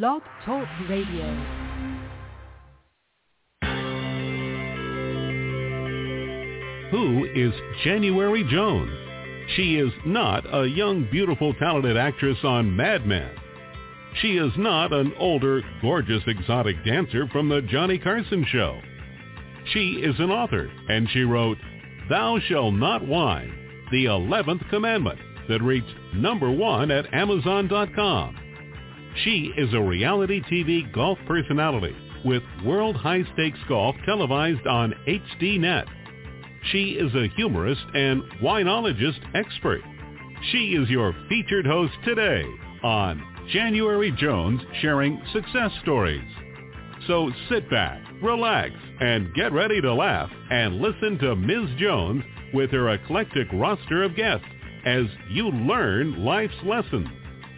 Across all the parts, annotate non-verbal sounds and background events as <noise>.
Blog Talk Radio. Who is January Jones? She is not a young, beautiful, talented actress on Mad Men. She is not an older, gorgeous, exotic dancer from the Johnny Carson show. She is an author, and she wrote, Thou Shalt Not Whine, the 11th Commandment, that reached number one at Amazon.com. She is a reality TV golf personality with World High Stakes Golf televised on HDNet. She is a humorist and winologist expert. She is your featured host today on January Jones sharing success stories. So sit back, relax, and get ready to laugh and listen to Ms. Jones with her eclectic roster of guests as you learn life's lessons.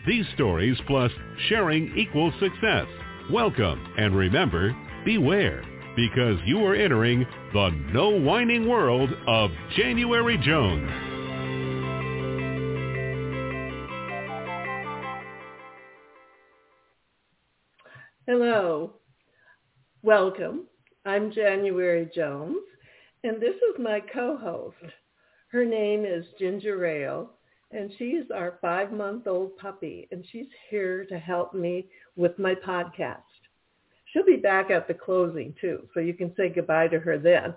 These stories plus sharing equals success. Welcome and remember, beware because you are entering the no whining world of January Jones. Hello. Welcome. I'm January Jones, and this is my co-host. Her name is Ginger Ale, and she's our five-month-old puppy, and she's here to help me with my podcast. She'll be back at the closing, too, so you can say goodbye to her then.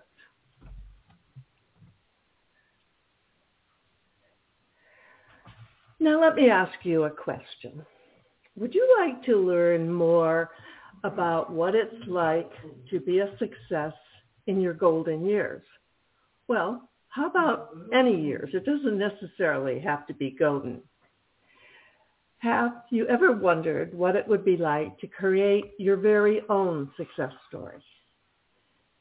Now let me ask you a question. Would you like to learn more about what it's like to be a success in your golden years? Well, how about any years? It doesn't necessarily have to be golden. Have you ever wondered what it would be like to create your very own success story?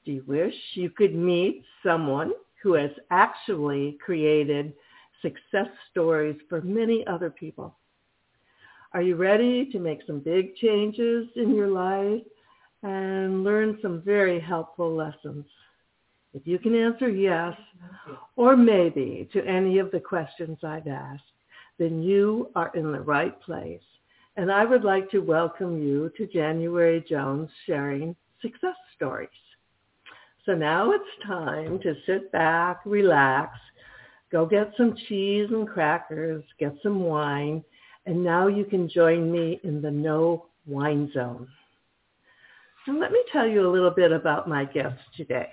Do you wish you could meet someone who has actually created success stories for many other people? Are you ready to make some big changes in your life and learn some very helpful lessons? If you can answer yes or maybe to any of the questions I've asked, then you are in the right place. And I would like to welcome you to January Jones sharing success stories. So now it's time to sit back, relax, go get some cheese and crackers, get some wine, and now you can join me in the no wine zone. So let me tell you a little bit about my guest today.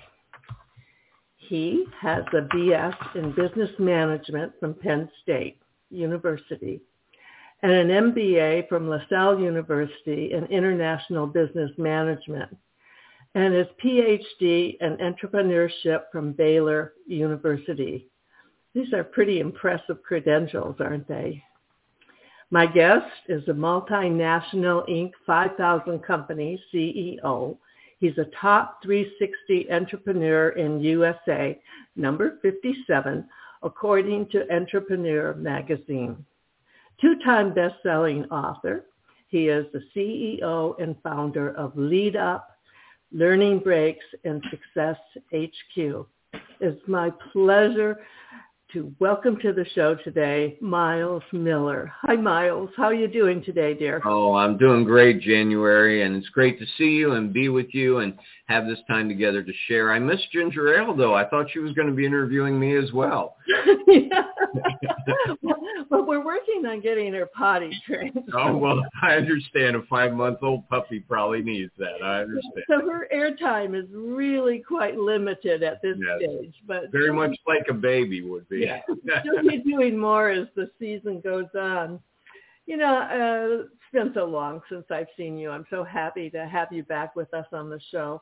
He has a BS in business management from Penn State University and an MBA from LaSalle University in international business management and his PhD in entrepreneurship from Baylor University. These are pretty impressive credentials, aren't they? My guest is a multinational Inc. 5000 company CEO. He's a top 360 entrepreneur in USA, number 57, according to Entrepreneur magazine. Two-time best-selling author. He is the CEO and founder of Lead Up, LearningBreaks, and Success HQ. It's my pleasure to welcome to the show today, Myles Miller. Hi, Myles. How are you doing today, dear? Oh, I'm doing great, January, and it's great to see you and be with you and have this time together to share. I miss Ginger Ale, though. I thought she was going to be interviewing me as well. <laughs> well, we're working on getting her potty trained. <laughs> oh, well, I understand. A five-month-old puppy probably needs that. I understand. So her airtime is really quite limited at this Yes. stage. but Very much like a baby would be. Yeah. She'll be doing more as the season goes on. You know, uh, it's been so long since I've seen you. I'm so happy to have you back with us on the show.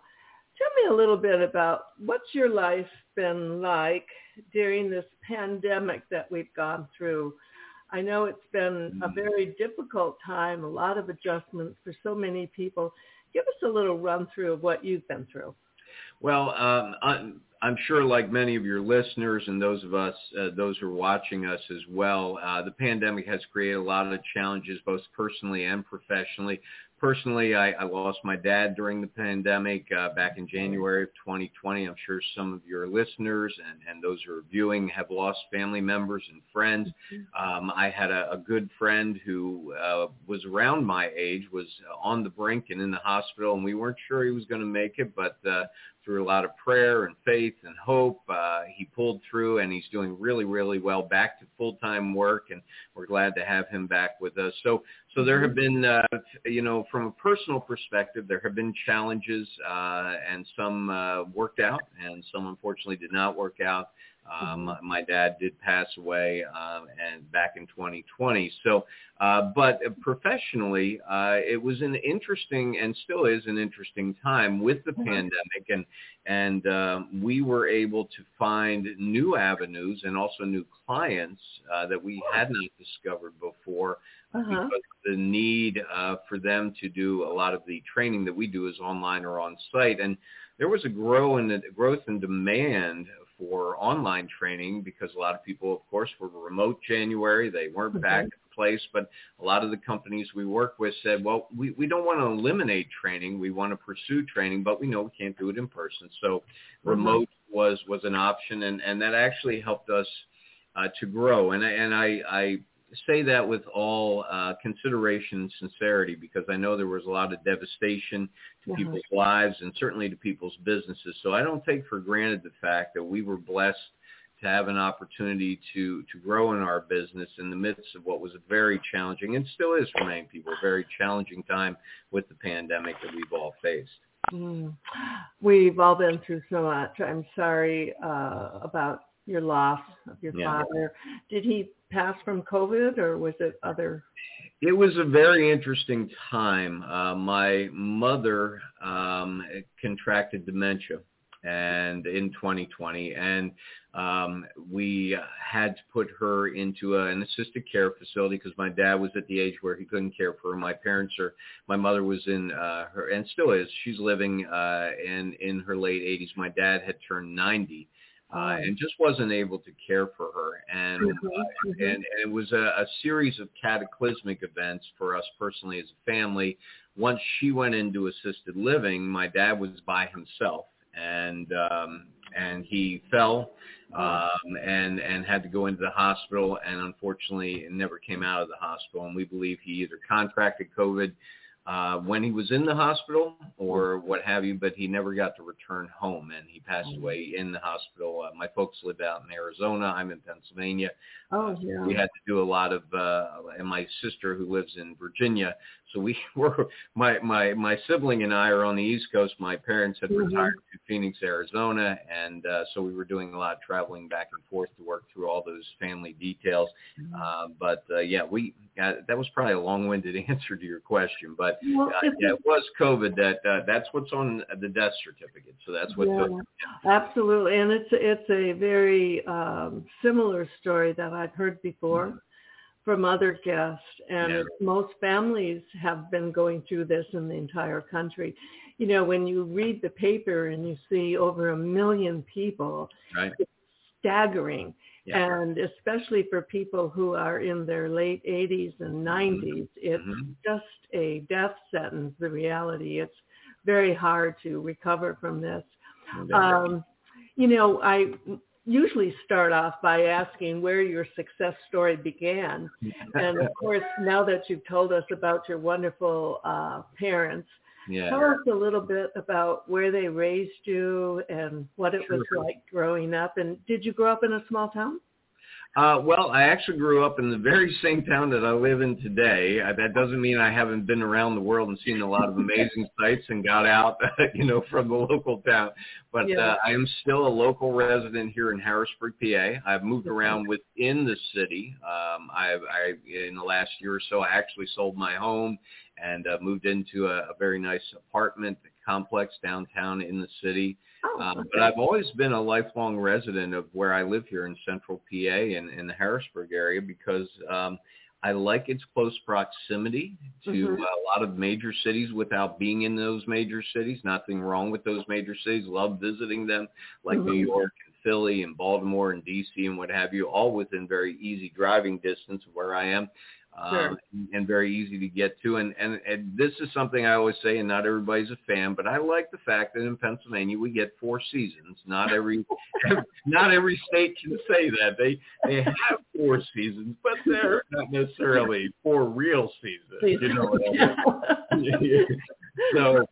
Tell me a little bit about what's your life been like during this pandemic that we've gone through. I know it's been a very difficult time, a lot of adjustments for so many people. Give us a little run through of what you've been through. Well, um, I'm, I'm sure like many of your listeners and those of us, uh, those who are watching us as well, uh, the pandemic has created a lot of challenges both personally and professionally. Personally, I, I lost my dad during the pandemic uh, back in January of 2020. I'm sure some of your listeners and, and those who are viewing have lost family members and friends. Um, I had a, a good friend who uh, was around my age, was on the brink and in the hospital, and we weren't sure he was going to make it, but uh, through a lot of prayer and faith and hope. Uh, he pulled through and he's doing really, really well back to full-time work and we're glad to have him back with us. So, so there have been, uh, you know, from a personal perspective, there have been challenges uh, and some uh, worked out and some unfortunately did not work out. Um, my dad did pass away um, and back in 2020. So, uh, but professionally, uh, it was an interesting and still is an interesting time with the mm-hmm. pandemic, and and um, we were able to find new avenues and also new clients uh, that we had not discovered before. Uh-huh. Because the need uh, for them to do a lot of the training that we do is online or on site, and there was a grow in the growth in demand for online training because a lot of people, of course, were remote January. They weren't mm-hmm. back the place, but a lot of the companies we work with said, well, we, we don't want to eliminate training. We want to pursue training, but we know we can't do it in person. So mm-hmm. remote was, was an option, and, and that actually helped us uh, to grow. And, and I, I say that with all uh, consideration and sincerity because I know there was a lot of devastation to people's lives and certainly to people's businesses. So I don't take for granted the fact that we were blessed to have an opportunity to to grow in our business in the midst of what was a very challenging and still is for many people a very challenging time with the pandemic that we've all faced. Mm. We've all been through so much. I'm sorry uh, about your loss of your yeah. father. Did he pass from COVID or was it other? It was a very interesting time. Uh, my mother um, contracted dementia and in 2020 and um, we had to put her into a, an assisted care facility because my dad was at the age where he couldn't care for her. My parents are, my mother was in uh, her, and still is, she's living uh, in, in her late 80s. My dad had turned 90 uh, and just wasn't able to care for her. And mm-hmm, uh, mm-hmm. and, and it was a, a series of cataclysmic events for us personally as a family. Once she went into assisted living, my dad was by himself, and um, and he fell um, and and had to go into the hospital, and unfortunately, never came out of the hospital. And we believe he either contracted COVID uh, when he was in the hospital or what have you, but he never got to return home and he passed mm. away in the hospital. Uh, my folks live out in Arizona. I'm in Pennsylvania. Oh, yeah. We had to do a lot of, uh, and my sister who lives in Virginia. So we <laughs> were, my, my, my sibling and I are on the East Coast. My parents had mm-hmm. retired to Phoenix, Arizona. And uh, so we were doing a lot of traveling back and forth to work through all those family details. Mm-hmm. Uh, but uh, yeah, we, uh, that was probably a long-winded <laughs> answer to your question, but well, uh, yeah, it was COVID that, uh, that's what's on the death certificate. So that's what, yeah, yeah. absolutely. And it's, it's a very um, similar story that I've heard before. Mm-hmm from other guests and yeah. most families have been going through this in the entire country. You know, when you read the paper and you see over a million people, right. it's staggering. Yeah. And especially for people who are in their late 80s and 90s, mm-hmm. it's mm-hmm. just a death sentence, the reality. It's very hard to recover from this. Um, you know, I usually start off by asking where your success story began. <laughs> and of course, now that you've told us about your wonderful uh, parents, yeah. tell us a little bit about where they raised you and what it sure. was like growing up. And did you grow up in a small town? Uh, well, I actually grew up in the very <laughs> same town that I live in today. Uh, that doesn't mean I haven't been around the world and seen a lot of amazing <laughs> sights and got out, <laughs> you know, from the local town. But yeah. uh, I am still a local resident here in Harrisburg, PA. I've moved around within the city. Um, I've, I, in the last year or so, I actually sold my home and uh, moved into a, a very nice apartment complex downtown in the city. Oh, um, okay. But I've always been a lifelong resident of where I live here in central PA and in the Harrisburg area because um, I like its close proximity to mm-hmm. a lot of major cities without being in those major cities. Nothing wrong with those major cities. Love visiting them like mm-hmm. New York and Philly and Baltimore and DC and what have you, all within very easy driving distance of where I am. Sure. um, and very easy to get to. And, and and this is something I always say, and not everybody's a fan, but I like the fact that in Pennsylvania we get four seasons. Not every <laughs> not every state can say that they they have four seasons, but they're not necessarily four real seasons. You know what I <laughs> mean? <laughs> so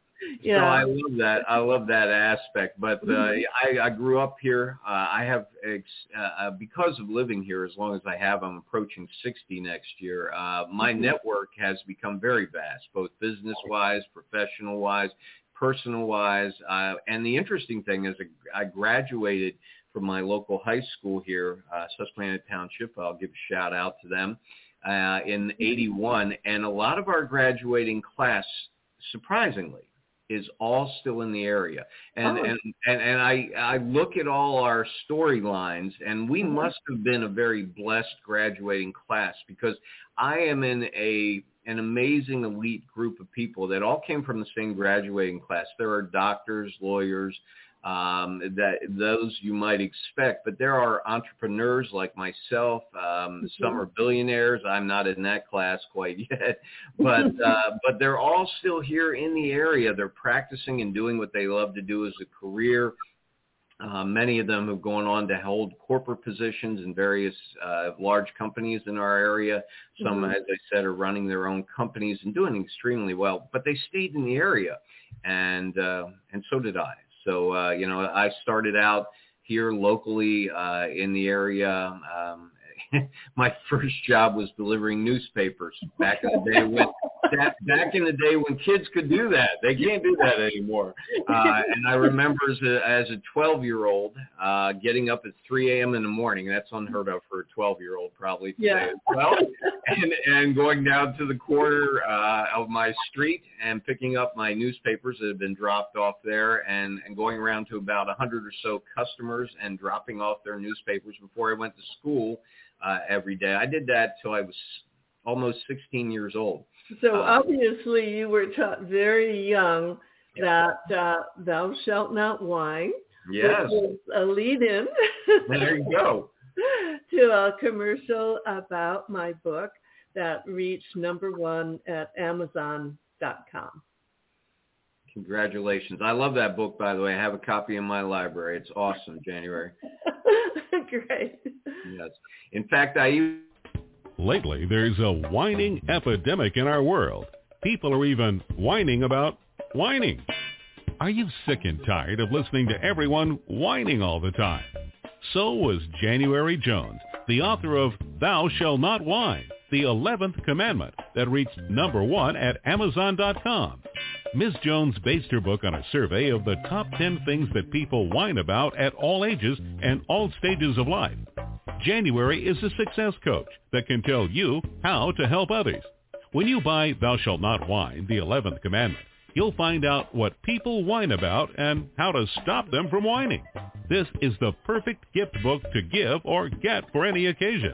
so I love that. I love that aspect. But uh, I, I grew up here. Uh, I have ex- uh, uh, because of living here as long as I have. I'm approaching 60 next year. Uh, my Mhm. network has become very vast, both business wise, professional wise, personal wise. Uh, and the interesting thing is, I graduated from my local high school here, uh, Susquehanna Township. I'll give a shout out to them uh, in '81, and a lot of our graduating class, surprisingly is all still in the area. And Oh. and, and and I I look at all our storylines and we Mhm. must have been a very blessed graduating class because I am in a an amazing elite group of people that all came from the same graduating class. There are doctors, lawyers, um, that those you might expect, but there are entrepreneurs like myself. Um, Some are billionaires. I'm not in that class quite <laughs> yet, but uh, but they're all still here in the area. They're practicing and doing what they love to do as a career. Uh, many of them have gone on to hold corporate positions in various uh, large companies in our area. Some, Mhm. as I said, are running their own companies and doing extremely well. But they stayed in the area, and uh, and so did I. So uh, you know, I started out here locally uh, in the area. Um, <laughs> my first job was delivering newspapers back in the day when <laughs> that, back in the day when kids could do that. They can't do that anymore. Uh, <laughs> and I remember as a, as a 12 year old uh, getting up at 3 a.m. in the morning. That's unheard of for a 12 year old probably today Yeah. as well. <laughs> And, and going down to the corner uh, of my street and picking up my newspapers that had been dropped off there and, and going around to about 100 or so customers and dropping off their newspapers before I went to school uh, every day. I did that till I was almost 16 years old. So Uh, obviously you were taught very young that uh, thou shalt not whine. Yes, a lead-in there you go. <laughs> to a commercial about my book that reached number one at Amazon.com. Congratulations. I love that book, by the way. I have a copy in my library. It's awesome, January. <laughs> Great. Yes. In fact, I even Lately, there's a whining epidemic in our world. People are even whining about whining. Are you sick and tired of listening to everyone whining all the time? So was January Jones, the author of Thou Shall Not Whine, the 11th commandment that reached number one at Amazon.com. Ms. Jones based her book on a survey of the top 10 things that people whine about at all ages and all stages of life. January is a success coach that can tell you how to help others. When you buy Thou Shalt Not Whine, the 11th commandment, you'll find out what people whine about and how to stop them from whining. This is the perfect gift book to give or get for any occasion.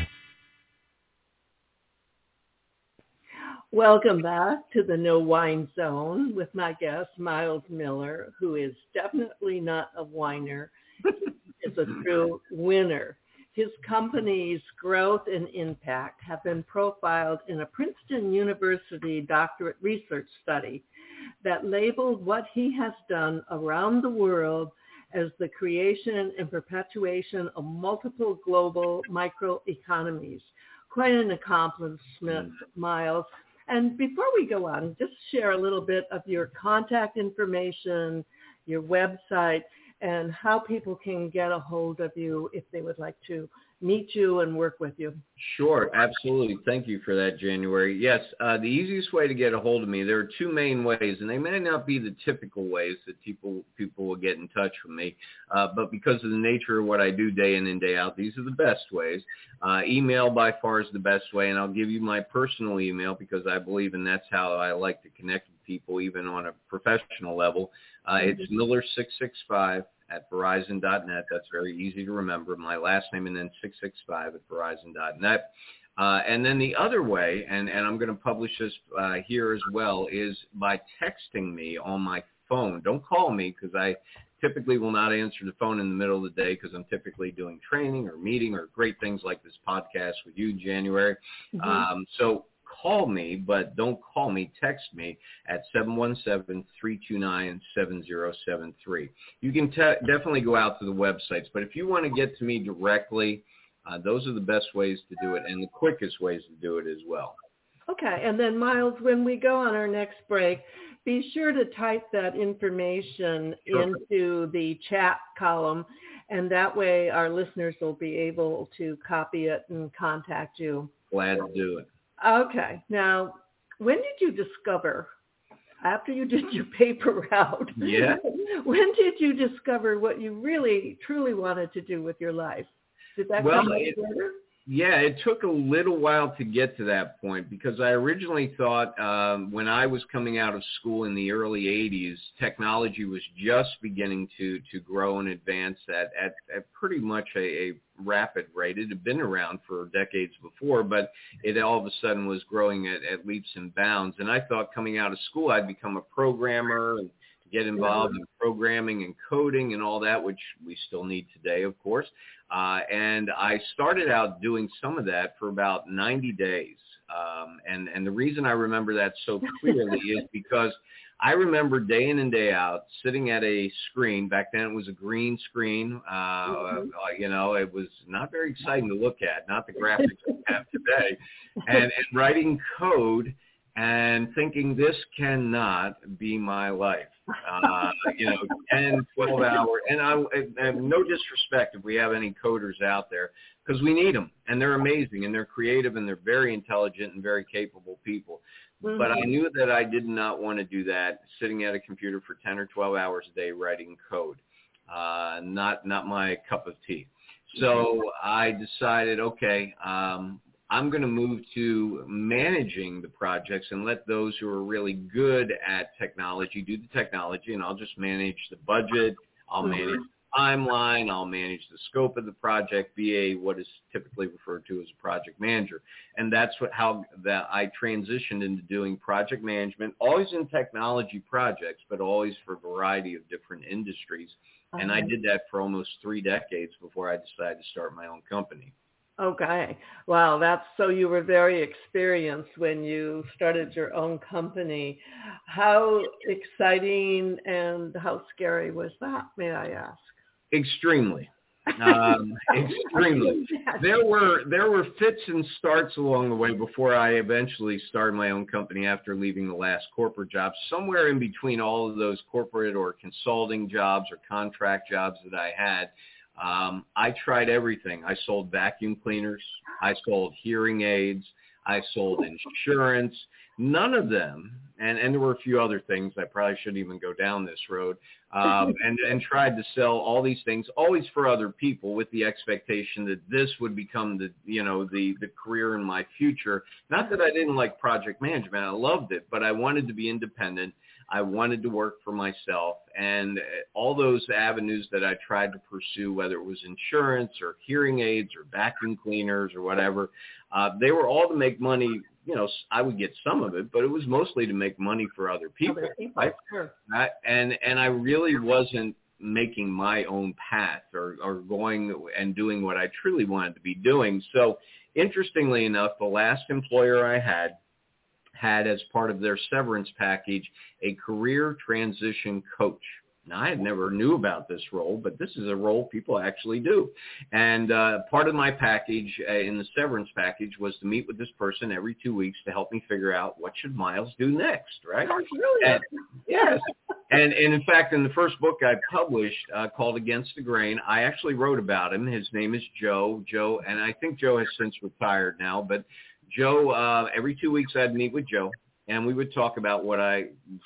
Welcome back to the No Wine Zone with my guest, Myles Miller, who is definitely not a whiner. Is a true winner. His company's growth and impact have been profiled in a Princeton University doctorate research study that labeled what he has done around the world as the creation and perpetuation of multiple global microeconomies. Quite an accomplishment, Myles. And before we go on, just share a little bit of your contact information, your website, and how people can get a hold of you if they would like to meet you and work with you. Sure, absolutely. Thank you for that, January. Yes, uh, the easiest way to get a hold of me, there are two main ways, and they may not be the typical ways that people people will get in touch with me, uh, but because of the nature of what I do day in and day out, these are the best ways. Uh, email by far is the best way, and I'll give you my personal email because I believe, and that's how I like to connect with people, even on a professional level. Uh, it's Mm-hmm. Miller665 at Verizon.net. That's very easy to remember. My last name and then 665 at Verizon.net. Uh, and then the other way, and, and I'm going to publish this uh, here as well, is by texting me on my phone. Don't call me because I typically will not answer the phone in the middle of the day because I'm typically doing training or meeting or great things like this podcast with you in January. Mhm. Um, so call me, but don't call me. Text me at 717-329-7073. You can te- definitely go out to the websites, but if you want to get to me directly, uh, those are the best ways to do it and the quickest ways to do it as well. Okay, and then Myles, when we go on our next break, be sure to type that information Sure. into the chat column, and that way our listeners will be able to copy it and contact you. Glad to do it. Okay, now, when did you discover, after you did your paper route, Yeah. <laughs> when did you discover what you really, truly wanted to do with your life? Did that Well, come it- later? Yeah, it took a little while to get to that point because I originally thought um, when I was coming out of school in the early 80s, technology was just beginning to, to grow and advance at, at, at pretty much a, a rapid rate. It had been around for decades before, but it all of a sudden was growing at, at leaps and bounds. And I thought coming out of school I'd become a programmer and get involved in programming and coding and all that, which we still need today, of course. Uh, and I started out doing some of that for about 90 days. Um, and, and the reason I remember that so clearly <laughs> is because I remember day in and day out sitting at a screen. Back then it was a green screen. Uh, Mhm. uh, you know, it was not very exciting to look at, not the graphics we have today. <laughs> And, and writing code and thinking this cannot be my life. Uh, you know, 10, 12 hour, and I, and no disrespect if we have any coders out there, because we need them, and they're amazing, and they're creative, and they're very intelligent and very capable people. But I Mhm. knew that I did not want to do that, sitting at a computer for 10 or 12 hours a day writing code. Uh, not not my cup of tea. So I decided, okay, um, I'm going to move to managing the projects and let those who are really good at technology do the technology, and I'll just manage the budget. I'll Mhm. manage the timeline. I'll manage the scope of the project, be a what is typically referred to as a project manager. And that's what how that I transitioned into doing project management, always in technology projects, but always for a variety of different industries. And I did that for almost three decades before I decided to start my own company. Okay. Wow, that's so you were very experienced when you started your own company. How exciting and how scary was that, may I ask? Extremely. Um, <laughs> extremely. There were there were fits and starts along the way before I eventually started my own company after leaving the last corporate job. Somewhere in between all of those corporate or consulting jobs or contract jobs that I had, um, I tried everything. I sold vacuum cleaners. I sold hearing aids. I sold insurance. None of them, and, and there were a few other things. I probably shouldn't even go down this road. Um, <laughs> and, and tried to sell all these things, always for other people, with the expectation that this would become the, you know, the the career in my future. Not that I didn't like project management. I loved it, but I wanted to be independent. I wanted to work for myself, and all those avenues that I tried to pursue, whether it was insurance or hearing aids or vacuum cleaners or whatever, uh, they were all to make money. You know, I would get some of it, but it was mostly to make money for other people. Other people, right? sure. I, and and I really wasn't making my own path or, or going and doing what I truly wanted to be doing. So interestingly enough, the last employer I had had as part of their severance package a career transition coach. Now, I had never knew about this role, but this is a role people actually do. And uh, part of my package uh, in the severance package was to meet with this person every two weeks to help me figure out what should Myles do next, right? That's brilliant. Yes. And, and in fact, in the first book I published uh, called Against the Grain, I actually wrote about him. His name is Joe. Joe, and I think Joe has since retired now, but Joe, uh, every two weeks I'd meet with Joe and we would talk about what I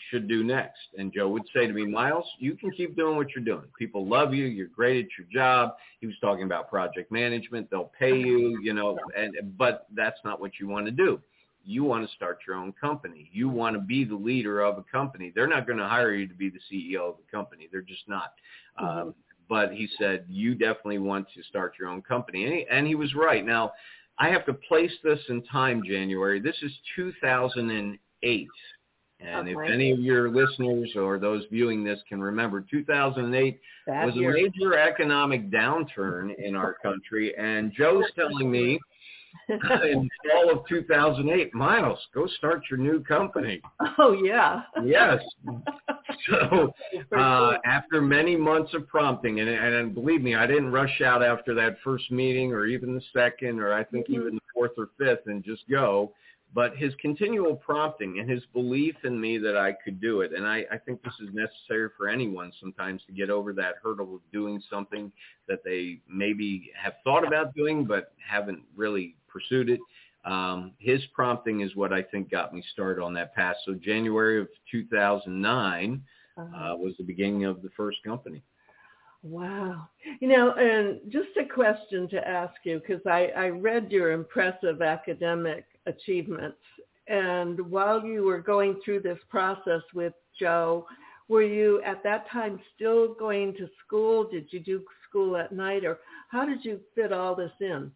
should do next. And Joe would say to me, Myles, you can keep doing what you're doing. People love you. You're great at your job. He was talking about project management. They'll pay you, you know, and, but that's not what you want to do. you want to start your own company. You want to be the leader of a company. They're not going to hire you to be the CEO of the company. They're just not. Mm-hmm. Um, but he said, you definitely want to start your own company. And he, and he was right. Now, I have to place this in time, January. This is 2008. And okay. if any of your listeners or those viewing this can remember, 2008 that was year. a major economic downturn in our country. And Joe's telling me in fall of 2008, Myles, go start your new company. Oh, yeah. yes. <laughs> So uh, after many months of prompting, and, and believe me, I didn't rush out after that first meeting or even the second or I think mm-hmm. even the fourth or fifth and just go but his continual prompting and his belief in me that I could do it. And I, I think this is necessary for anyone sometimes to get over that hurdle of doing something that they maybe have thought about doing but haven't really pursued it. Um, his prompting is what I think got me started on that path. So January of 2009 uh-huh. uh, was the beginning of the first company. Wow. You know, and just a question to ask you, because I, I read your impressive academic achievements. And while you were going through this process with Joe, were you at that time still going to school? Did you do school at night or how did you fit all this in?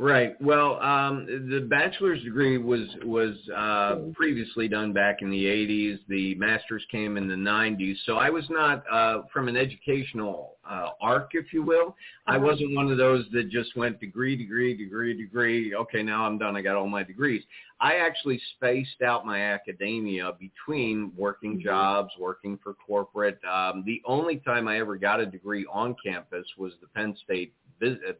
Right. Well, um, the bachelor's degree was was uh, previously done back in the 80s. The master's came in the 90s. So I was not uh, from an educational uh, arc, if you will. I uh-huh. wasn't one of those that just went degree, degree, degree, degree. Okay, now I'm done. I got all my degrees. I actually spaced out my academia between working mm-hmm. jobs, working for corporate. Um, the only time I ever got a degree on campus was the Penn State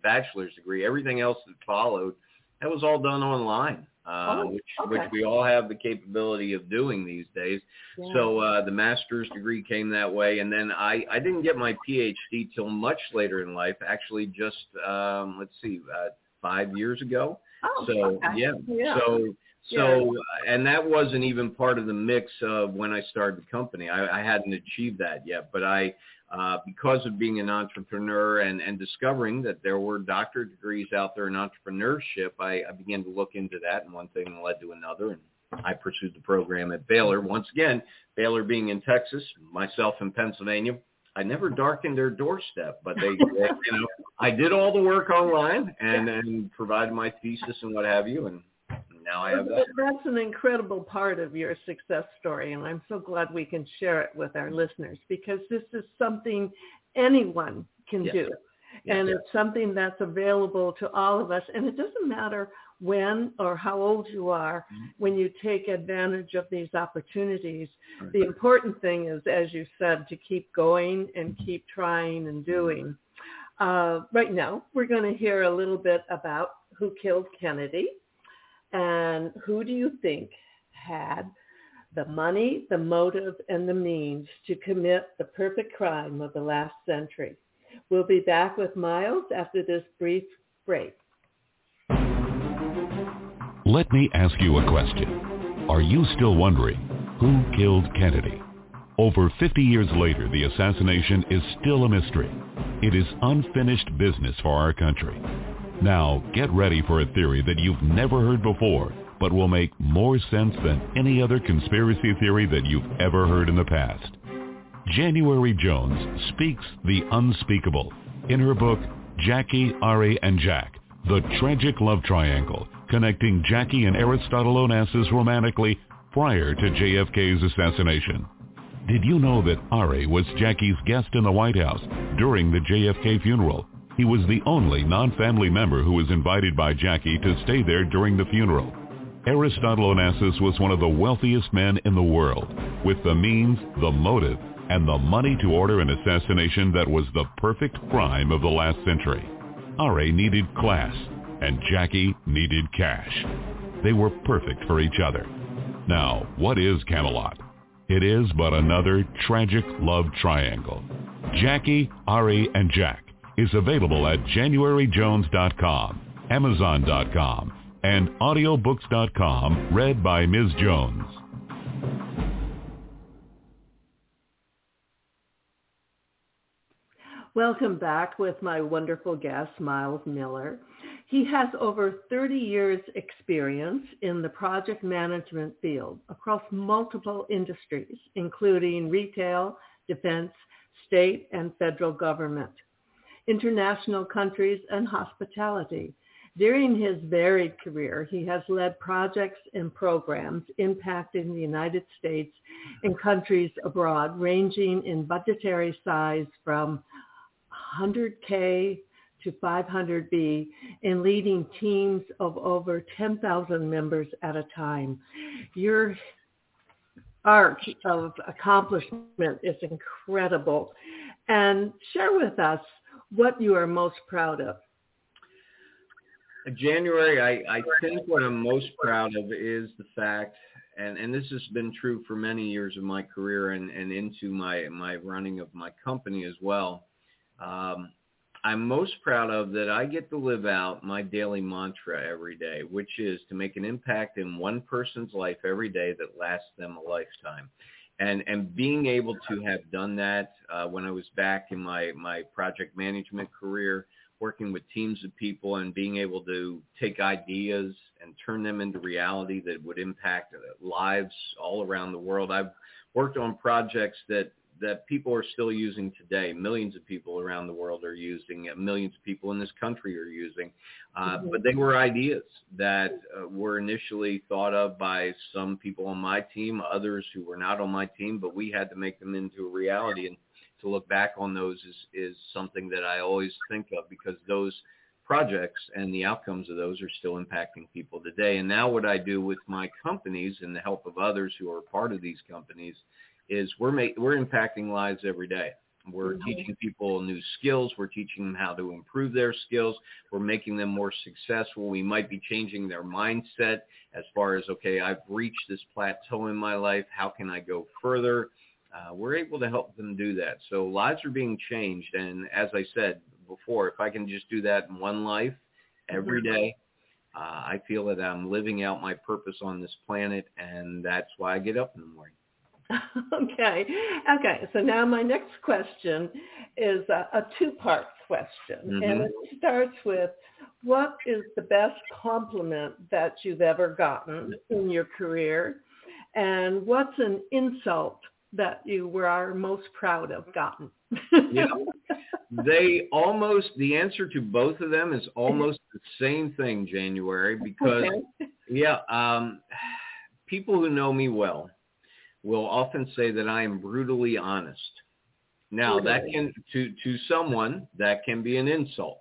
bachelor's degree. Everything else that followed, that was all done online, uh, oh, which okay. which we all have the capability of doing these days. Yeah. So uh, the master's degree came that way, and then I I didn't get my PhD till much later in life. Actually, just um, let's see, uh, five years ago. Oh, so okay. yeah. yeah. So so, yeah. and that wasn't even part of the mix of when I started the company. I, I hadn't achieved that yet, but I, uh, because of being an entrepreneur and, and discovering that there were doctorate degrees out there in entrepreneurship, I, I began to look into that, and one thing led to another, and I pursued the program at Baylor. Once again, Baylor being in Texas, myself in Pennsylvania. I never darkened their doorstep, but they, <laughs> you know, I did all the work online and and provided my thesis and what have you, and now I have that. That's an incredible part of your success story, and I'm so glad we can share it with our listeners because this is something anyone can yes. do. Yes, and yes. it's something that's available to all of us. And it doesn't matter when or how old you are mm-hmm. when you take advantage of these opportunities. Right. The important thing is, as you said, to keep going and mm-hmm. keep trying and doing. Uh, right now, we're going to hear a little bit about who killed Kennedy. And who do you think had the money, the motive, and the means to commit the perfect crime of the last century? We'll be back with Myles after this brief break. Let me ask you a question. Are you still wondering who killed Kennedy? Over 50 years later, the assassination is still a mystery. It is unfinished business for our country. Now, get ready for a theory that you've never heard before, but will make more sense than any other conspiracy theory that you've ever heard in the past. January Jones speaks the unspeakable in her book, Jackie, Ari, and Jack, The Tragic Love Triangle, connecting Jackie and Aristotle Onassis romantically prior to JFK's assassination. Did you know that Ari was Jackie's guest in the White House during the JFK funeral he was the only non-family member who was invited by Jackie to stay there during the funeral. Aristotle Onassis was one of the wealthiest men in the world, with the means, the motive, and the money to order an assassination that was the perfect crime of the last century. Ari needed class, and Jackie needed cash. They were perfect for each other. Now, what is Camelot? It is but another tragic love triangle. Jackie, Ari, and Jack is available at januaryjones.com, amazon.com, and audiobooks.com, read by Ms. Jones. Welcome back with my wonderful guest, Myles Miller. He has over 30 years experience in the project management field across multiple industries, including retail, defense, state and federal government, international countries, and hospitality. During his varied career, he has led projects and programs impacting the United States and countries abroad, ranging in budgetary size from 100K to 500B and leading teams of over 10,000 members at a time. Your arc of accomplishment is incredible. And share with us what you are most proud of. January, I, I think what I'm most proud of is the fact, and, and this has been true for many years of my career and, and into my, my running of my company as well. Um, I'm most proud of that I get to live out my daily mantra every day, which is to make an impact in one person's life every day that lasts them a lifetime. And, and being able to have done that uh, when I was back in my, my project management career, working with teams of people and being able to take ideas and turn them into reality that would impact lives all around the world. I've worked on projects that that people are still using today. Millions of people around the world are using. Millions of people in this country are using. Uh, mm-hmm. But they were ideas that uh, were initially thought of by some people on my team, others who were not on my team, but we had to make them into a reality. And to look back on those is, is something that I always think of because those projects and the outcomes of those are still impacting people today. And now what I do with my companies and the help of others who are part of these companies is we're make, we're impacting lives every day. We're mm-hmm. teaching people new skills. We're teaching them how to improve their skills. We're making them more successful. We might be changing their mindset as far as, okay, I've reached this plateau in my life. How can I go further? uh, we're able to help them do that. So lives are being changed. And as I said before, if I can just do that in one life every mm-hmm. uh, I feel that I'm living out my purpose on this planet. And that's why I get up in the morning. <laughs> okay. Okay. So now my next question is a, a two-part question. Mm-hmm. And it starts with, what is the best compliment that you've ever gotten in your career? And what's an insult that you were most proud of gotten? yeah. <laughs> They almost, the answer to both of them is almost the same thing, January, because, okay. yeah, um, people who know me well will often say that I am brutally honest. Now, that can, to, to someone, that can be an insult.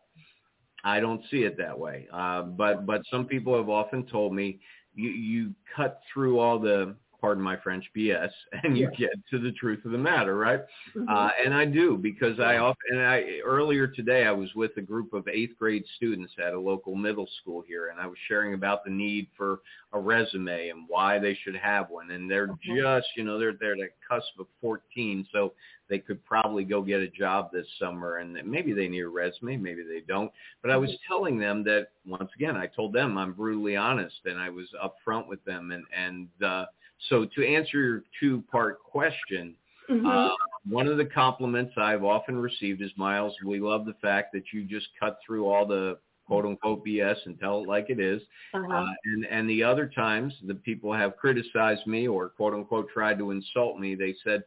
I don't see it that way. Uh, but, but some people have often told me, you, you cut through all the pardon my French, BS, <laughs> and you get to the truth of the matter, right? Mm-hmm. Uh, and I do because I often, and I earlier today I was with a group of eighth grade students at a local middle school here, and I was sharing about the need for a resume and why they should have one, and they're mm-hmm. just, you know, they're they're at the cusp of 14, so they could probably go get a job this summer, and maybe they need a resume, maybe they don't. But I was mm-hmm. telling them that once again, I told them I'm brutally honest, and I was upfront with them, and and uh, so to answer your two-part question, mm-hmm. uh, one of the compliments I've often received is, Myles, we love the fact that you just cut through all the quote unquote BS and tell it like it is. Uh-huh. Uh, and, and the other times the people have criticized me or quote unquote tried to insult me, they said,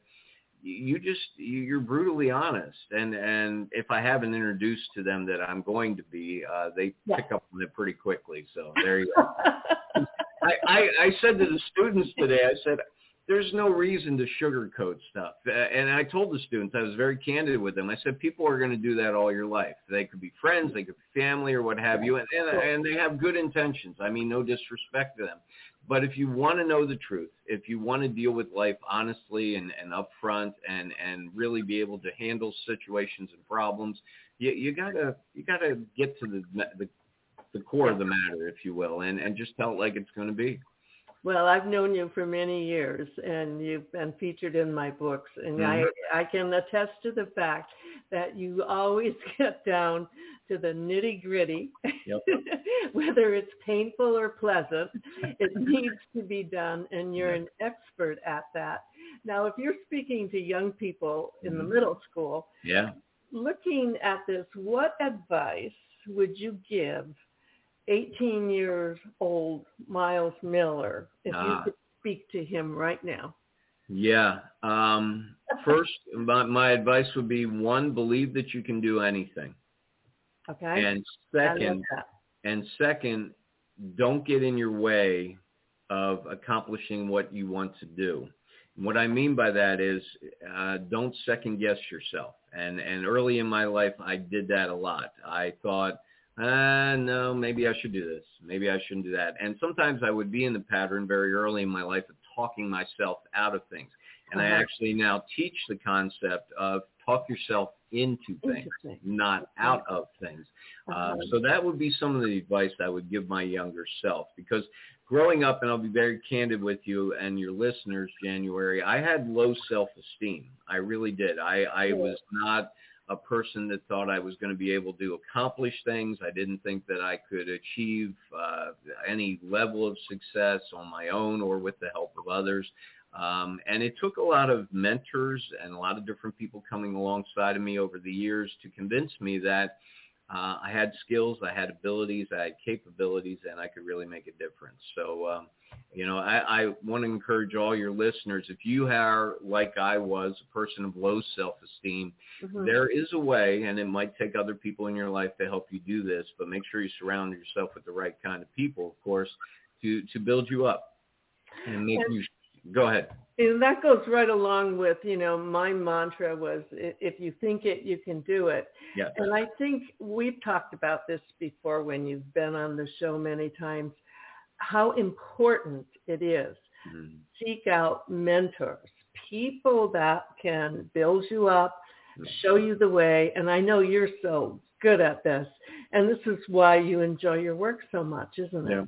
you just you're brutally honest and and if i haven't introduced to them that i'm going to be uh they yeah. pick up on it pretty quickly so there you <laughs> go I, I, I said to the students today, I said, there's no reason to sugarcoat stuff. Uh, and I told the students, I was very candid with them. I said, people are going to do that all your life. They could be friends, they could be family or what have you, and, and, and they have good intentions. I mean, no disrespect to them. But if you want to know the truth, if you want to deal with life honestly and, and upfront and, and really be able to handle situations and problems, you, you gotta you gotta get to the, the the core of the matter, if you will, and, and just tell it like it's going to be. Well, I've known you for many years, and you've been featured in my books, and mm-hmm. I I can attest to the fact that you always <laughs> get down to the nitty gritty, yep. <laughs> whether it's painful or pleasant. It <laughs> needs to be done, and you're an expert at that. Now, if you're speaking to young people in the mm-hmm. middle school, yeah, looking at this, what advice would you give 18 years old Myles Miller, if Ah. you could speak to him right now. Yeah. Um, <laughs> first, my, my advice would be one, believe that you can do anything. Okay? And second, and second, don't get in your way of accomplishing what you want to do. What I mean by that is uh, don't second guess yourself. And and early in my life, I did that a lot. I thought, uh, no, maybe I should do this. Maybe I shouldn't do that. And sometimes I would be in the pattern very early in my life of talking myself out of things. And I Uh-huh. actually now teach the concept of talk yourself into things, not out of things. Uh, Uh-huh. so that would be some of the advice I would give my younger self because growing up, and I'll be very candid with you and your listeners, January, I had low self-esteem. I really did. I, I was not a person that thought I was going to be able to accomplish things. I didn't think that I could achieve uh, any level of success on my own or with the help of others. Um, and it took a lot of mentors and a lot of different people coming alongside of me over the years to convince me that uh, I had skills, I had abilities, I had capabilities, and I could really make a difference. So, um, you know, I, I want to encourage all your listeners, if you are, like I was, a person of low self-esteem, Mhm. there is a way, and it might take other people in your life to help you do this, but make sure you surround yourself with the right kind of people, of course, to, to build you up and make And- you, go ahead. And that goes right along with, you know, my mantra was if you think it, you can do it. Yes. And I think we've talked about this before when you've been on the show many times, how important it is. Mhm. Seek out mentors, people that can build you up, Yeah. show you the way. And I know you're so good at this. And this is why you enjoy your work so much, isn't it? Yeah.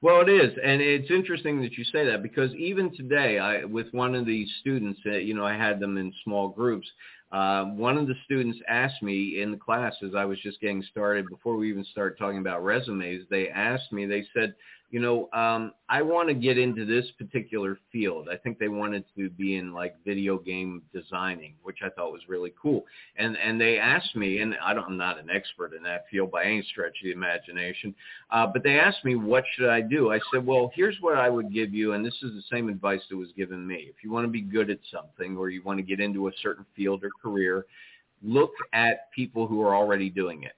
Well, it is, and it's interesting that you say that because even today, I with one of these students, uh, you know, I had them in small groups. Uh, one of the students asked me in the class as I was just getting started, before we even started talking about resumes, they asked me, they said, you know, um, I want to get into this particular field. I think they wanted to be in like video game designing, which I thought was really cool. And and they asked me, and I don't, I'm not an expert in that field by any stretch of the imagination, uh, but they asked me, what should I do? I said, well, here's what I would give you, and this is the same advice that was given me. If you want to be good at something or you want to get into a certain field or career, look at people who are already doing it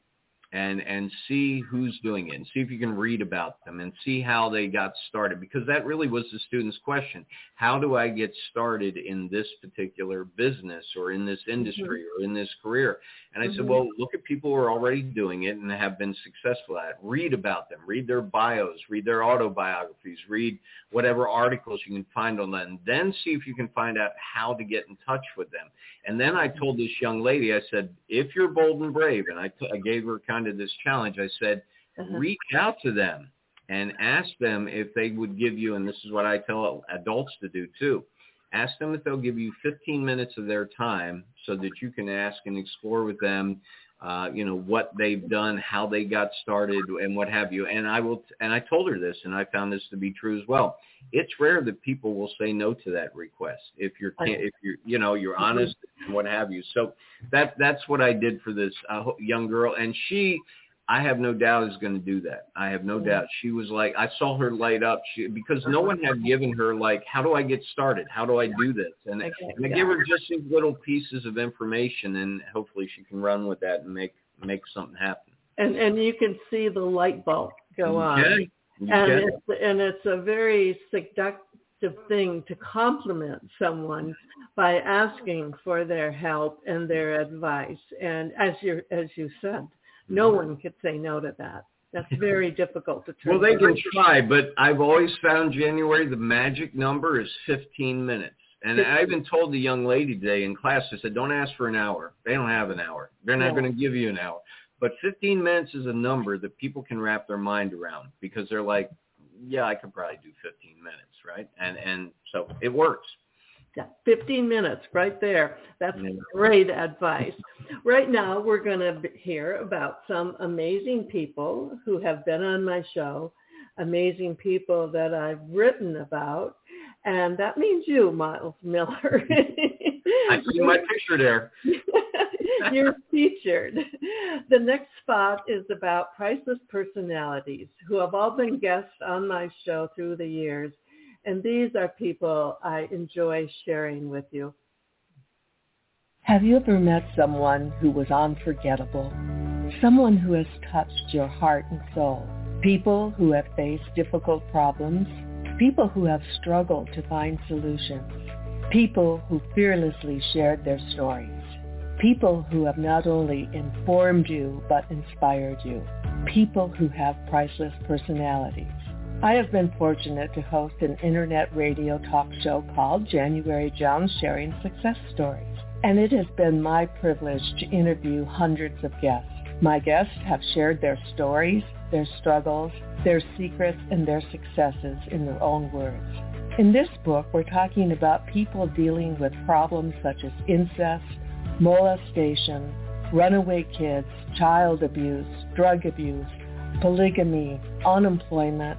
and and see who's doing it and see if you can read about them and see how they got started because that really was the student's question. How do i get started in this particular business or in this industry or in this career? And i said Mhm. well look at people who are already doing it and have been successful at it. Read about them. Read their bios. Read their autobiographies. Read whatever articles you can find on that and then see if you can find out how to get in touch with them. And then I told this young lady, I said, if you're bold and brave, and I, t- I gave her kind of this challenge, I said, Uh-huh. reach out to them and ask them if they would give you, and this is what I tell adults to do too, ask them if they'll give you 15 minutes of their time so that you can ask and explore with them uh, you know, what they've done, how they got started, and what have you. And I will, and I told her this, and I found this to be true as well. It's rare that people will say no to that request if you're, if you're, you know, you're honest and what have you. So that that's what I did for this uh, young girl, and she. I have no doubt is going to do that. I have no mm. doubt. She was like, I saw her light up she, because no one had given her like, how do I get started? How do I do this? And, Okay, and I yeah. give her just these little pieces of information, and hopefully she can run with that and make make something happen. And and you can see the light bulb go on. Okay. And it's and it's a very seductive thing to compliment someone by asking for their help and their advice. And as you as you said, no one could say no to that. That's <laughs> very difficult to turn. Well, they can try, but I've always found January the magic number is 15 minutes. And I even told the young lady today in class, I said, don't ask for an hour. They don't have an hour. They're not Yeah. going to give you an hour. But 15 minutes is a number that people can wrap their mind around because they're like, yeah, I could probably do 15 minutes, right? And and so it works. Yeah, 15 minutes right there. That's great advice. Right now, we're going to hear about some amazing people who have been on my show, amazing people that I've written about. And that means you, Myles Miller. I see my picture there. <laughs> You're featured. The next spot is about priceless personalities who have all been guests on my show through the years. And these are people I enjoy sharing with you. Have you ever met someone who was unforgettable? Someone who has touched your heart and soul? People who have faced difficult problems? People who have struggled to find solutions? People who fearlessly shared their stories? People who have not only informed you but inspired you? People who have priceless personalities? I have been fortunate to host an internet radio talk show called January Jones Sharing Success Stories and it has been my privilege to interview hundreds of guests. My guests have shared their stories, their struggles, their secrets, and their successes in their own words. In this book, we're talking about people dealing with problems such as incest, molestation, runaway kids, child abuse, drug abuse, polygamy, unemployment,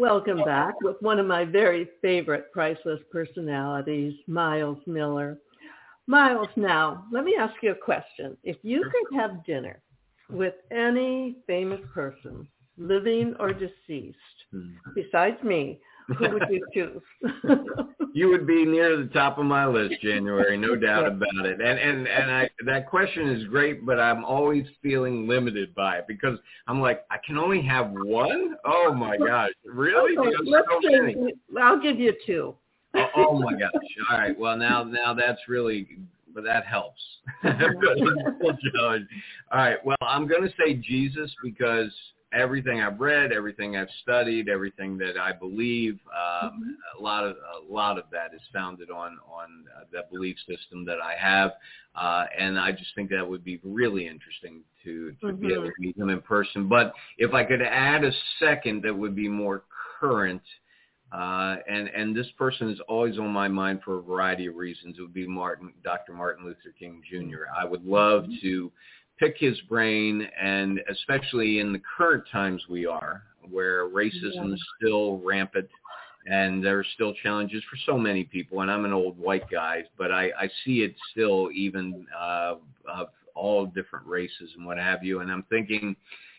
Welcome back with one of my very favorite priceless personalities, Myles Miller. Myles, now, let me ask you a question. If you could have dinner with any famous person, living or deceased, hmm. besides me, who would you choose? <laughs> you would be near the top of my list, January, no doubt about it. And and and I that question is great, but I'm always feeling limited by it because I'm like, I can only have one. Oh my gosh, really? Okay, let's so I'll give you two. oh, oh my gosh! All right. Well, now now that's really but that helps. <laughs> All right. Well, I'm going to say Jesus because everything I've read, everything I've studied, everything that I believe, um, mm-hmm. a lot of a lot of that is founded on on uh, that belief system that I have, uh, and I just think that would be really interesting to to mm-hmm. be able mm-hmm. to meet him in person. But if I could add a second that would be more current. Uh, and and this person is always on my mind for a variety of reasons. It would be Martin, Dr. Martin Luther King Jr. I would love mm-hmm. to pick his brain, and especially in the current times we are, where racism yeah. is still rampant and there are still challenges for so many people. And I'm an old white guy, but I, I see it still even uh, of all different races and what have you. And I'm thinking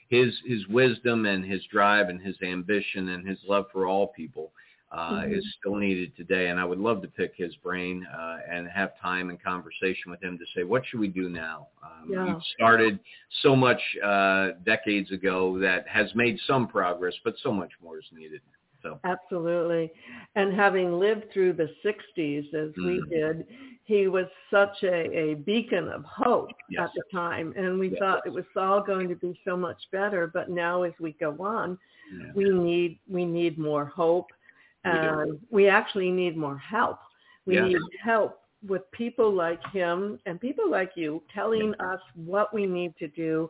his his wisdom and his drive and his ambition and his love for all people uh, mm-hmm. is still needed today. And I would love to pick his brain uh, and have time and conversation with him to say, what should we do now? Um, yeah. You've started so much uh, decades ago that has made some progress, but so much more is needed. So. Absolutely. And having lived through the 60s as mm-hmm. we did, he was such a, a beacon of hope yes. at the time. And we yes. thought it was all going to be so much better. But now as we go on, yeah. we need we need more hope and we actually need more help. We yeah. need help with people like him and people like you telling yeah. us what we need to do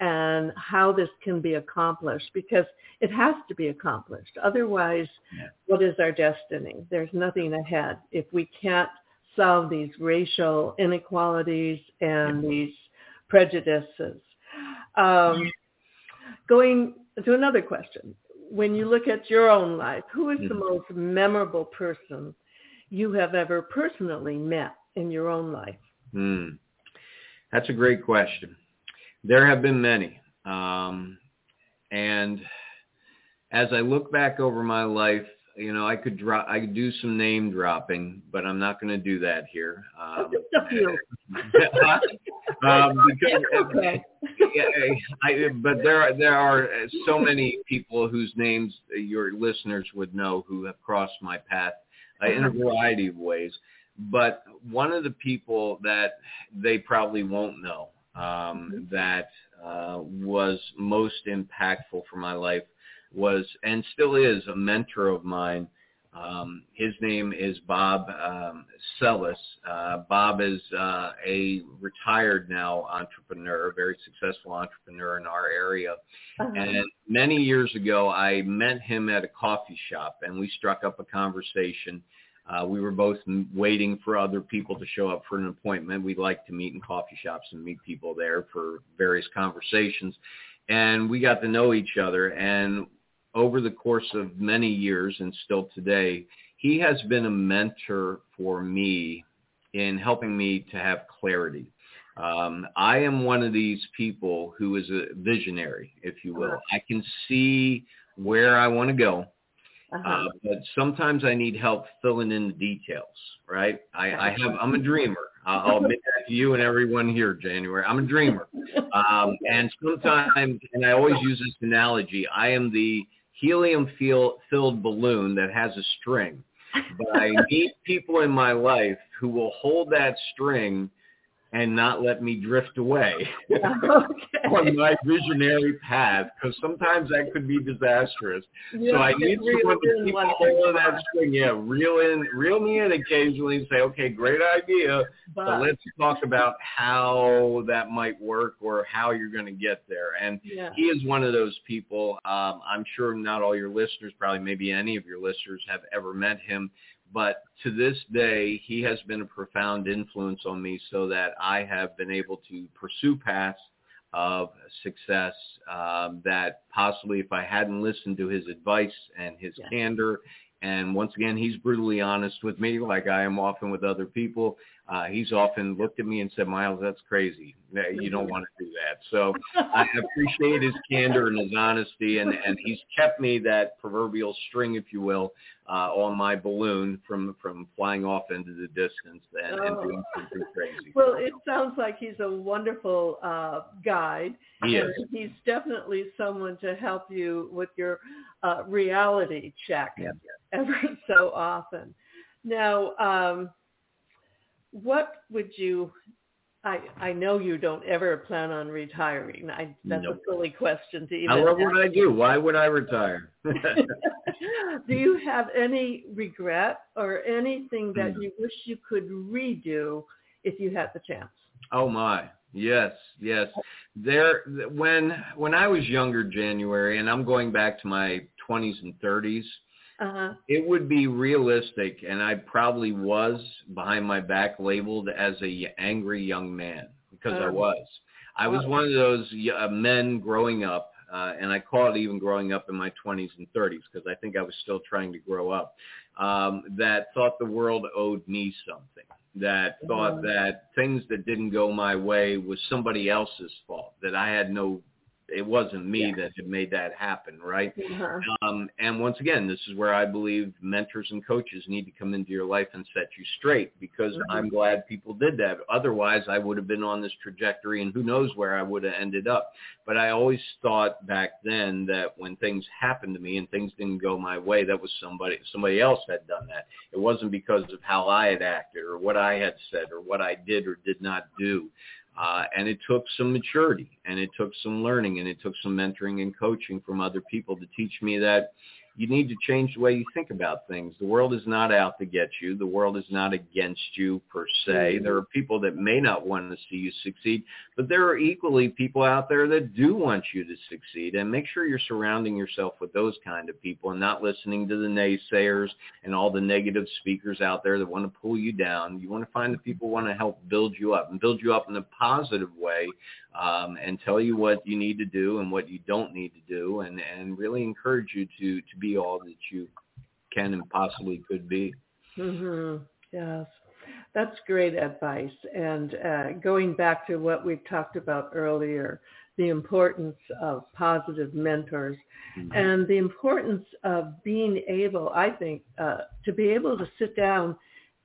and how this can be accomplished because it has to be accomplished. Otherwise, yeah. what is our destiny? There's nothing ahead if we can't solve these racial inequalities and these prejudices. Um, going to another question. When you look at your own life, who is the most memorable person you have ever personally met in your own life? Hmm. That's a great question. There have been many. Um, and as I look back over my life, you know, I could drop, I could do some name dropping, but I'm not going to do that here. Um, <laughs> <laughs> um, <laughs> because, okay. I, but there are there are so many people whose names your listeners would know who have crossed my path uh, in a variety of ways. But one of the people that they probably won't know um, mm-hmm. that uh, was most impactful for my life was and still is a mentor of mine. Um, his name is Bob um, Sellis. Uh, Bob is uh, a retired now entrepreneur, a very successful entrepreneur in our area. Uh-huh. And many years ago, I met him at a coffee shop, and we struck up a conversation. Uh, we were both waiting for other people to show up for an appointment. We like to meet in coffee shops and meet people there for various conversations. And we got to know each other. And over the course of many years and still today, he has been a mentor for me in helping me to have clarity. Um, I am one of these people who is a visionary, if you will. I can see where I want to go. Uh-huh. Uh, but sometimes I need help filling in the details, right? I, I have, I'm a dreamer. I'll admit that to you and everyone here, January. I'm a dreamer. <laughs> Um, and sometimes, and I always use this analogy, I am the helium filled balloon that has a string. But I <laughs> need people in my life who will hold that string and not let me drift away <laughs> okay. on my visionary path because sometimes that could be disastrous. Yeah, so I need someone to keep hold of that string. Yeah, reel in, reel me in occasionally and say, okay, great idea, but, but let's talk about how that might work or how you're going to get there. And yeah. he is one of those people. Um, I'm sure not all your listeners, probably maybe any of your listeners have ever met him but to this day, he has been a profound influence on me so that I have been able to pursue paths of success um, that possibly if I hadn't listened to his advice and his yeah. candor, and once again, he's brutally honest with me like I am often with other people. Uh, he's often looked at me and said, Myles, that's crazy. You don't want to do that. So I <laughs> appreciate his candor and his honesty, and, and he's kept me that proverbial string, if you will, uh, on my balloon from from flying off into the distance and, oh. and doing something crazy. <laughs> Well, it sounds like he's a wonderful uh, guide. He is. He's definitely someone to help you with your uh, reality check yeah. ever <laughs> so often. Now, um, what would you I I know you don't ever plan on retiring. I, that's nope. a silly question to even. How would I do? Why would I retire? <laughs> <laughs> do you have any regret or anything that hmm. you wish you could redo if you had the chance? Oh my, yes, yes. There, when when I was younger, January, and I'm going back to my 20s and 30s uh-huh. it would be realistic, and I probably was behind my back labeled as a angry young man because uh-huh. I was. I was one of those uh, men growing up, uh, and I call it even growing up in my 20s and 30s because I think I was still trying to grow up. Um, that thought the world owed me something. That thought uh-huh. that things that didn't go my way was somebody else's fault. That I had no it wasn't me yeah. that had made that happen, right? Uh-huh. Um, and once again, this is where I believe mentors and coaches need to come into your life and set you straight because mm-hmm. I'm glad people did that. Otherwise, I would have been on this trajectory and who knows where I would have ended up. But I always thought back then that when things happened to me and things didn't go my way, that was somebody somebody else had done that. It wasn't because of how I had acted or what I had said or what I did or did not do. Uh, and it took some maturity and it took some learning and it took some mentoring and coaching from other people to teach me that you need to change the way you think about things. The world is not out to get you. The world is not against you per se. Mm-hmm. There are people that may not want to see you succeed, but there are equally people out there that do want you to succeed. And make sure you're surrounding yourself with those kind of people and not listening to the naysayers and all the negative speakers out there that want to pull you down. You want to find the people who want to help build you up and build you up in a positive way um, and tell you what you need to do and what you don't need to do and, and really encourage you to, to be all that you can and possibly could be. Mm-hmm. Yes, that's great advice. And uh, going back to what we talked about earlier, the importance of positive mentors mm-hmm. and the importance of being able, I think, uh, to be able to sit down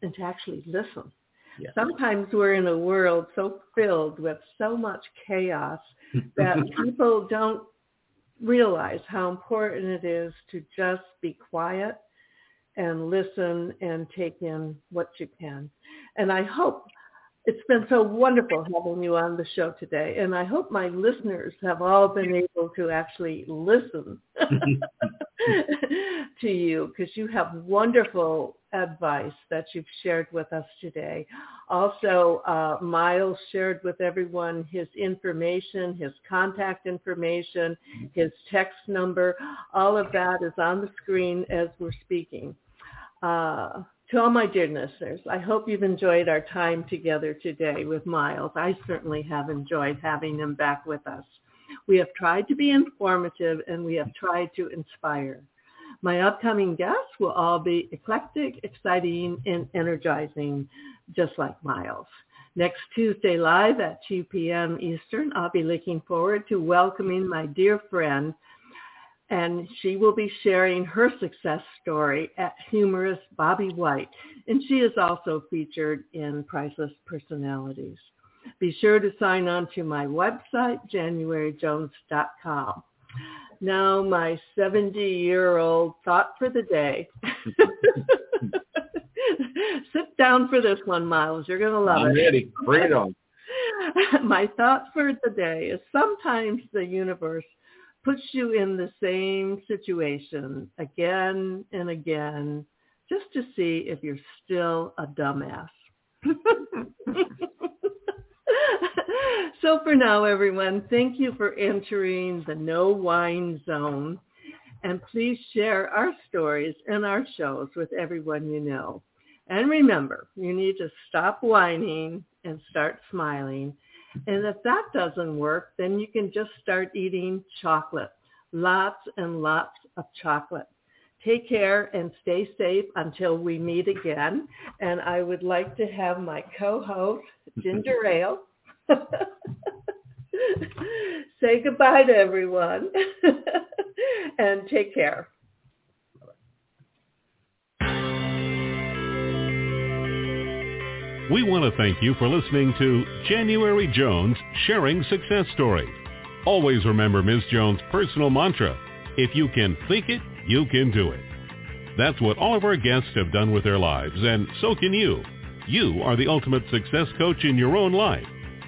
and to actually listen Yes. Sometimes we're in a world so filled with so much chaos <laughs> that people don't realize how important it is to just be quiet and listen and take in what you can. And I hope it's been so wonderful having you on the show today. And I hope my listeners have all been able to actually listen <laughs> <laughs> to you because you have wonderful advice that you've shared with us today. Also, uh, Myles shared with everyone his information, his contact information, his text number. All of that is on the screen as we're speaking. Uh, to all my dear listeners, I hope you've enjoyed our time together today with Myles. I certainly have enjoyed having him back with us. We have tried to be informative and we have tried to inspire. My upcoming guests will all be eclectic, exciting, and energizing, just like Myles. Next Tuesday live at 2 p.m. Eastern, I'll be looking forward to welcoming my dear friend, and she will be sharing her success story at humorist Bobby White, and she is also featured in Priceless Personalities. Be sure to sign on to my website, januaryjones.com. Now my 70-year-old thought for the day. <laughs> Sit down for this one, Myles. You're going to love I'm it. ready. Bring it on. <laughs> my thought for the day is sometimes the universe puts you in the same situation again and again just to see if you're still a dumbass. <laughs> <laughs> so for now, everyone, thank you for entering the no Whine zone. And please share our stories and our shows with everyone you know. And remember, you need to stop whining and start smiling and if that doesn't work, then you can just start eating chocolate. Lots and lots of chocolate. Take care and stay safe until we meet again. And I would like to have my co-host, Ginger <laughs> Ale, <laughs> say goodbye to everyone <laughs> and take care. We want to thank you for listening to January Jones Sharing Success Stories. Always remember Ms. Jones' personal mantra, if you can think it, you can do it. That's what all of our guests have done with their lives, and so can you. You are the ultimate success coach in your own life.